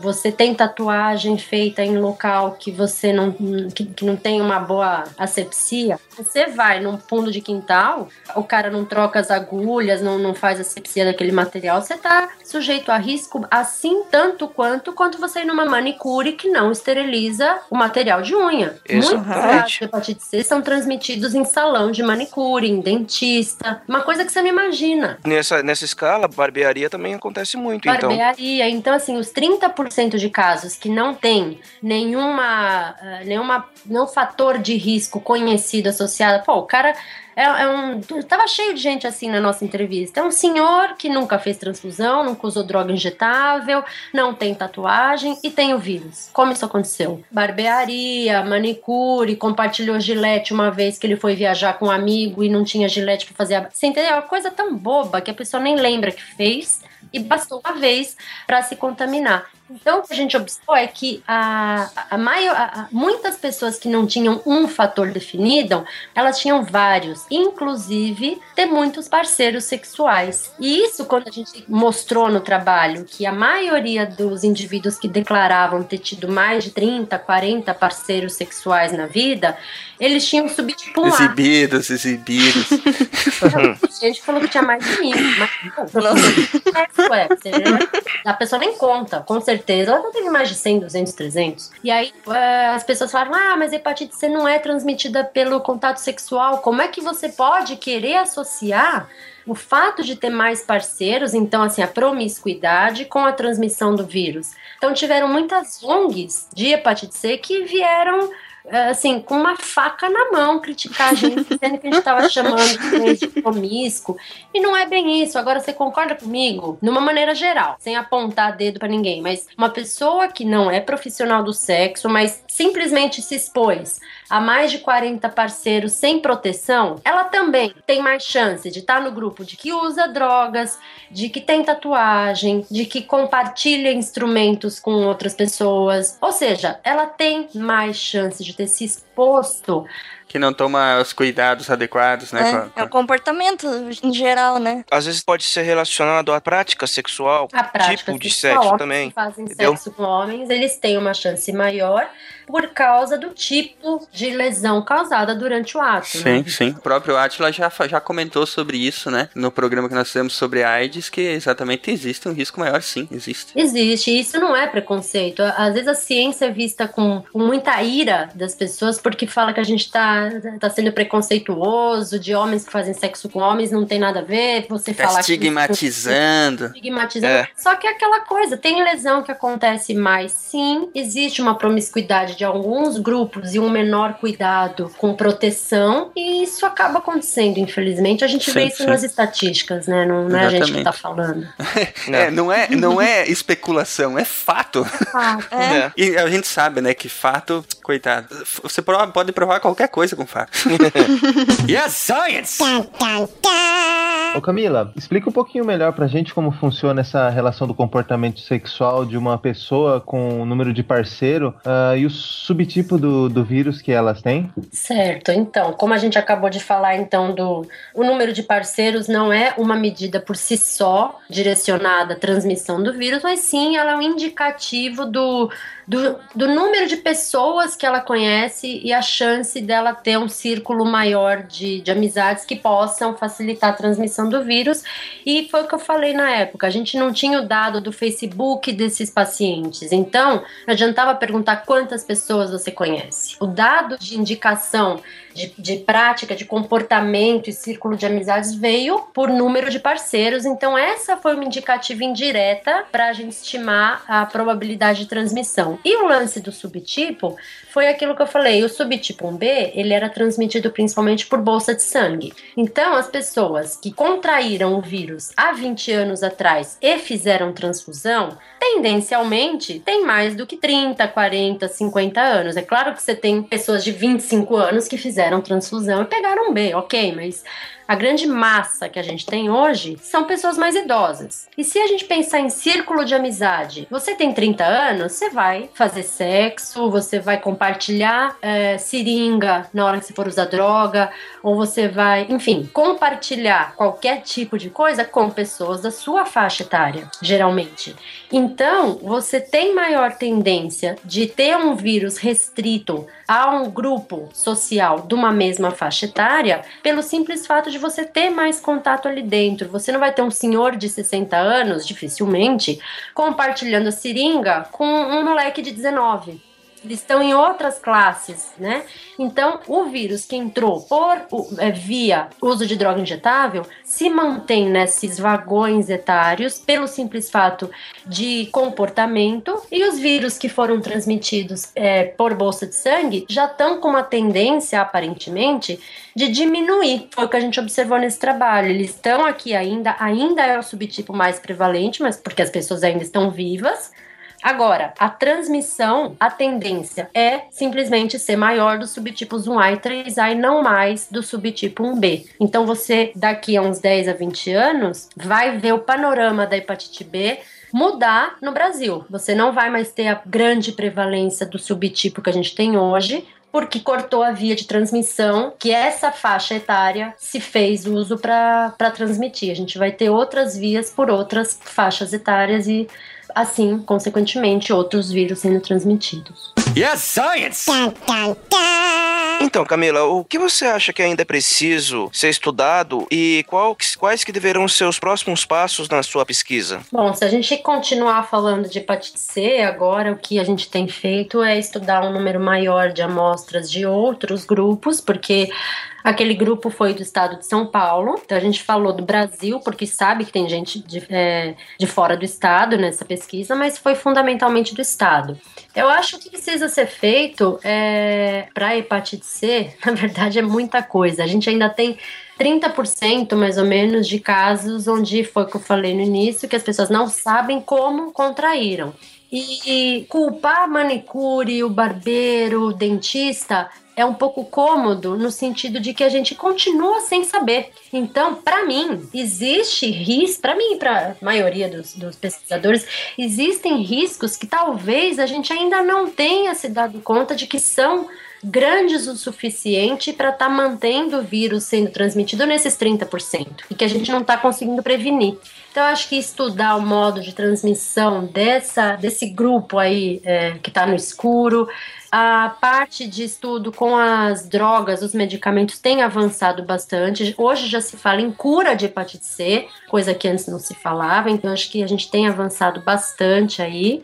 você tem tatuagem feita em local que você não que, que, não tem uma boa asepsia, você vai num fundo de quintal, o cara não troca as agulhas, não, não faz asepsia daquele material, você tá sujeito a risco assim tanto quanto quanto você ir numa manicure que não esteriliza o material de unha. Muitos casos de hepatite C são transmitidos em salão de manicure, em dentista, uma coisa que você não imagina. Nessa, nessa escala, barbearia também acontece muito, então. Barbearia, então assim, os 30% de casos que não tem nenhuma, uh, nenhuma, nenhum fator de risco conhecido associado, pô, o cara é, é, um. Tava cheio de gente assim na nossa entrevista. É um senhor que nunca fez transfusão, nunca usou droga injetável, não tem tatuagem e tem o vírus. Como isso aconteceu? Barbearia, manicure, compartilhou gilete uma vez que ele foi viajar com um amigo e não tinha gilete para fazer a. Você entendeu? É uma coisa tão boba que a pessoa nem lembra que fez e bastou uma vez para se contaminar. Então, o que a gente observou é que a, a, maior, a, muitas pessoas que não tinham um fator definido, elas tinham vários, inclusive ter muitos parceiros sexuais. E isso, quando a gente mostrou no trabalho que a maioria dos indivíduos que declaravam ter tido mais de 30, 40 parceiros sexuais na vida, eles tinham subtipo 1A. Exibidos, exibidos. a gente falou que tinha mais de mil, mas não, é, a pessoa nem conta, com certeza certeza. Ela teve mais de 100, 200, 300. E aí uh, as pessoas falam: ah, mas hepatite C não é transmitida pelo contato sexual. Como é que você pode querer associar o fato de ter mais parceiros, então assim, a promiscuidade com a transmissão do vírus. Então tiveram muitas ONGs de hepatite C que vieram assim, com uma faca na mão, criticar a gente, dizendo que a gente estava chamando de promíscuo. E não é bem isso. Agora, você concorda comigo? Numa maneira geral, sem apontar dedo para ninguém, mas uma pessoa que não é profissional do sexo, mas simplesmente se expôs a mais de 40 parceiros sem proteção, ela também tem mais chance de estar tá no grupo de que usa drogas, de que tem tatuagem, de que compartilha instrumentos com outras pessoas. Ou seja, ela tem mais chance de ter se exposto que não toma os cuidados adequados, né? É, com, com... é o comportamento em geral, né? Às vezes pode ser relacionado à prática sexual, a prática tipo de sexual, sexo também. Que fazem entendeu? sexo com homens, eles têm uma chance maior, por causa do tipo de lesão causada durante o ato. Sim, né? sim. O próprio Atila já, já comentou sobre isso, né? No programa que nós fizemos sobre AIDS, que exatamente existe um risco maior, sim, existe. Existe, e isso não é preconceito. Às vezes a ciência é vista com, com muita ira das pessoas porque fala que a gente tá, tá sendo preconceituoso, de homens que fazem sexo com homens não tem nada a ver. Você Tá fala que- estigmatizando. estigmatizando. É. Só que é aquela coisa, tem lesão que acontece mais, sim. Existe uma promiscuidade de alguns grupos e um menor cuidado com proteção, e isso acaba acontecendo, infelizmente. A gente vê Sim, isso sim. nas estatísticas, né? Não, não é a gente que tá falando. É, não é, não é especulação, é fato. Ah, É. E a gente sabe, né, que fato, coitado, você prova- pode provar qualquer coisa com fato. Yes, science! Ô Camila, explica um pouquinho melhor pra gente como funciona essa relação do comportamento sexual de uma pessoa com o número de parceiro ah, e o subtipo do, do vírus que elas têm. Certo, então, como a gente acabou de falar, então, do o número de parceiros não é uma medida por si só direcionada à transmissão do vírus, mas sim ela é um indicativo do, do, do número de pessoas que ela conhece e a chance dela ter um círculo maior de, de amizades que possam facilitar a transmissão do vírus. E foi o que eu falei na época, a gente não tinha o dado do Facebook desses pacientes, então não adiantava perguntar quantas pessoas você conhece. O dado de indicação de, de prática, de comportamento e círculo de amizades veio por número de parceiros, então essa foi uma indicativa indireta para a gente estimar a probabilidade de transmissão. E o lance do subtipo foi aquilo que eu falei, o subtipo 1B, ele era transmitido principalmente por bolsa de sangue. Então, as pessoas que contraíram o vírus há 20 anos atrás e fizeram transfusão, tendencialmente tem mais do que 30, 40, 50 anos. É claro que você tem pessoas de 25 anos que fizeram transfusão e pegaram B, ok, mas a grande massa que a gente tem hoje são pessoas mais idosas. E se a gente pensar em círculo de amizade, você tem 30 anos, você vai fazer sexo, você vai compartilhar é, seringa na hora que você for usar droga, ou você vai, enfim, compartilhar qualquer tipo de coisa com pessoas da sua faixa etária, geralmente. Então, você tem maior tendência de ter um vírus restrito a um grupo social de uma mesma faixa etária pelo simples fato de você ter mais contato ali dentro. Você não vai ter um senhor de 60 anos, dificilmente, compartilhando a seringa com um moleque de 19 eles estão em outras classes, né? Então, o vírus que entrou por é, via uso de droga injetável se mantém nesses vagões etários pelo simples fato de comportamento e os vírus que foram transmitidos é, por bolsa de sangue já estão com uma tendência, aparentemente, de diminuir. Foi o que a gente observou nesse trabalho. Eles estão aqui ainda, ainda é o subtipo mais prevalente, mas porque as pessoas ainda estão vivas. Agora, a transmissão, a tendência é simplesmente ser maior dos subtipos 1A e 3A e não mais do subtipo 1B. Então, você, daqui a uns 10 a 20 anos, vai ver o panorama da hepatite B mudar no Brasil. Você não vai mais ter a grande prevalência do subtipo que a gente tem hoje, porque cortou a via de transmissão que essa faixa etária se fez uso para transmitir. A gente vai ter outras vias por outras faixas etárias e, assim, consequentemente, outros vírus sendo transmitidos. Yes, science! Então, Camila, o que você acha que ainda é preciso ser estudado e qual- quais que deverão ser os próximos passos na sua pesquisa? Bom, se a gente continuar falando de hepatite C, agora o que a gente tem feito é estudar um número maior de amostras de outros grupos, porque aquele grupo foi do estado de São Paulo. Então a gente falou do Brasil, porque sabe que tem gente de, é, de fora do estado nessa pesquisa, mas foi fundamentalmente do estado. Eu acho que precisa ser feito é, para hepatite C, na verdade, é muita coisa. A gente ainda tem 30% mais ou menos de casos onde foi o que eu falei no início, que as pessoas não sabem como contraíram. E culpar a manicure, o barbeiro, o dentista é um pouco cômodo no sentido de que a gente continua sem saber. Então, para mim, existe risco, para mim e para a maioria dos, dos pesquisadores, existem riscos que talvez a gente ainda não tenha se dado conta de que são grandes o suficiente para estar mantendo o vírus sendo transmitido nesses 30% e que a gente não está conseguindo prevenir. Então, acho que estudar o modo de transmissão dessa, desse grupo aí é, que está no escuro, A parte de estudo com as drogas, os medicamentos tem avançado bastante. Hoje já se fala em cura de hepatite C, coisa que antes não se falava, então acho que a gente tem avançado bastante aí.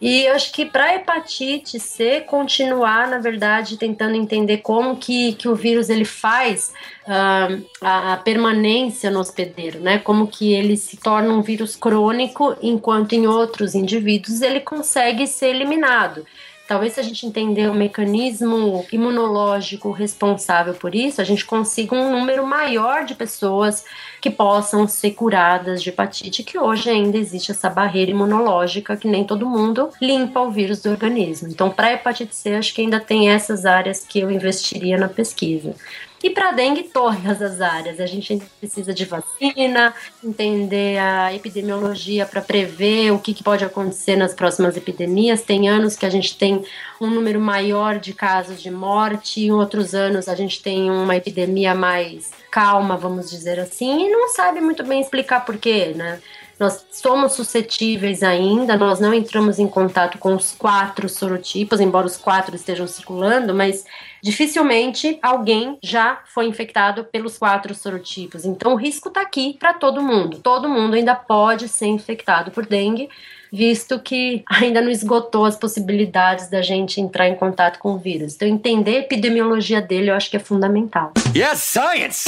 E eu acho que para hepatite C continuar, na verdade, tentando entender como que, que o vírus ele faz uh, a, a, permanência no hospedeiro, né? Como que ele se torna um vírus crônico, enquanto em outros indivíduos ele consegue ser eliminado. Talvez se a gente entender o mecanismo imunológico responsável por isso, a gente consiga um número maior de pessoas que possam ser curadas de hepatite, que hoje ainda existe essa barreira imunológica que nem todo mundo limpa o vírus do organismo. Então, para hepatite C, acho que ainda tem essas áreas que eu investiria na pesquisa. E para dengue, todas as áreas. A gente precisa de vacina, entender a epidemiologia para prever o que, que, pode acontecer nas próximas epidemias. Tem anos que a gente tem um número maior de casos de morte, em outros anos a gente tem uma epidemia mais calma, vamos dizer assim, e não sabe muito bem explicar por quê, né? Nós somos suscetíveis ainda, nós não entramos em contato com os quatro sorotipos, embora os quatro estejam circulando, mas dificilmente alguém já foi infectado pelos quatro sorotipos. Então o risco está aqui para todo mundo. Todo mundo ainda pode ser infectado por dengue visto que ainda não esgotou as possibilidades da gente entrar em contato com o vírus. Então, entender a epidemiologia dele eu acho que é fundamental. Yes, science!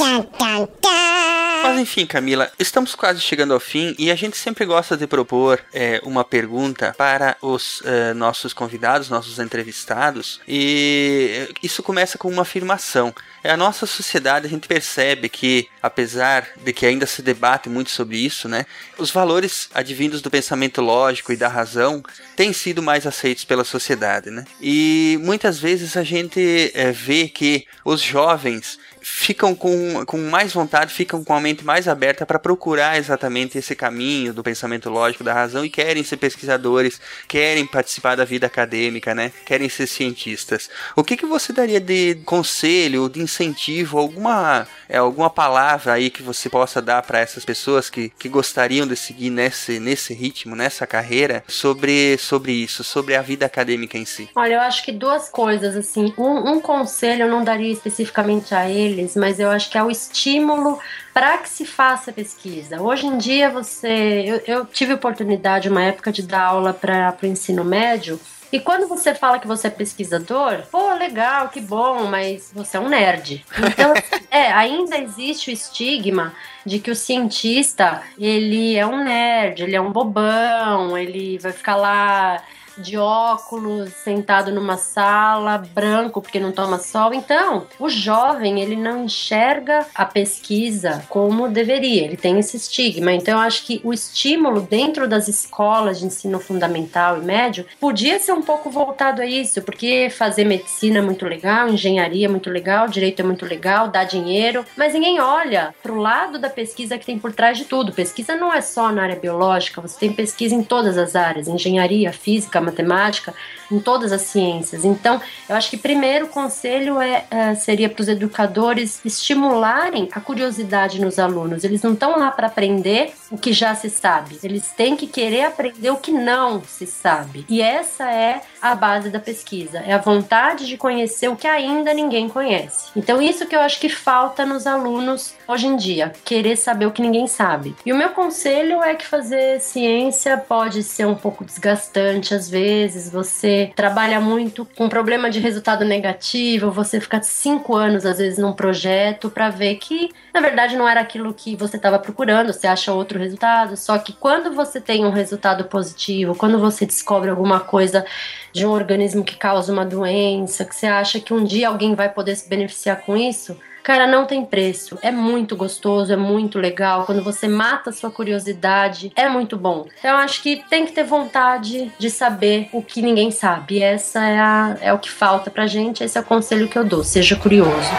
Mas enfim, Camila, estamos quase chegando ao fim e a gente sempre gosta de propor é, uma pergunta para os é, nossos convidados, nossos entrevistados, e isso começa com uma afirmação. É a nossa sociedade, a gente percebe que, apesar de que ainda se debate muito sobre isso, né, os valores advindos do pensamento lógico e da razão têm sido mais aceitos pela sociedade, né? E muitas vezes a gente é, vê que os jovens ficam com, com mais vontade, ficam com a mente mais aberta para procurar exatamente esse caminho do pensamento lógico da razão e querem ser pesquisadores, querem participar da vida acadêmica, né? Querem ser cientistas. O que, que você daria de conselho, de incentivo, alguma, é, alguma palavra aí que você possa dar para essas pessoas que, que gostariam de seguir nesse, nesse ritmo, nessa carreira, sobre, sobre isso, sobre a vida acadêmica em si? Olha, eu acho que duas coisas, assim. Um, um conselho eu não daria especificamente a ele deles, mas eu acho que é o estímulo para que se faça pesquisa. Hoje em dia, você. Eu, eu tive oportunidade, uma época, de dar aula para o ensino médio. E quando você fala que você é pesquisador, pô, legal, que bom, mas você é um nerd. Então, é, ainda existe o estigma de que o cientista, ele é um nerd, ele é um bobão, ele vai ficar lá de óculos, sentado numa sala, branco porque não toma sol. Então, o jovem, ele não enxerga a pesquisa como deveria, ele tem esse estigma. Então, eu acho que o estímulo dentro das escolas de ensino fundamental e médio podia ser um pouco voltado a isso, porque fazer medicina é muito legal, engenharia é muito legal, direito é muito legal, dá dinheiro, mas ninguém olha para o lado da pesquisa que tem por trás de tudo. Pesquisa não é só na área biológica, você tem pesquisa em todas as áreas, engenharia, física, matemática, em todas as ciências. Então, eu acho que primeiro conselho é, é seria para os educadores estimularem a curiosidade nos alunos. Eles não estão lá para aprender o que já se sabe, eles têm que querer aprender o que não se sabe. E essa é a base da pesquisa, é a vontade de conhecer o que ainda ninguém conhece. Então, isso que eu acho que falta nos alunos hoje em dia, querer saber o que ninguém sabe. E o meu conselho é que fazer ciência pode ser um pouco desgastante às vezes, você trabalha muito com problema de resultado negativo, você fica cinco anos às vezes num projeto para ver que na verdade não era aquilo que você estava procurando, você acha outro resultado. Só que quando você tem um resultado positivo, quando você descobre alguma coisa de um organismo que causa uma doença, que você acha que um dia alguém vai poder se beneficiar com isso, Cara, não tem preço. É muito gostoso, é muito legal. Quando você mata a sua curiosidade, é muito bom. Então, acho que tem que ter vontade de saber o que ninguém sabe. Essa é, a, é o que falta pra gente. Esse é o conselho que eu dou. Seja curioso.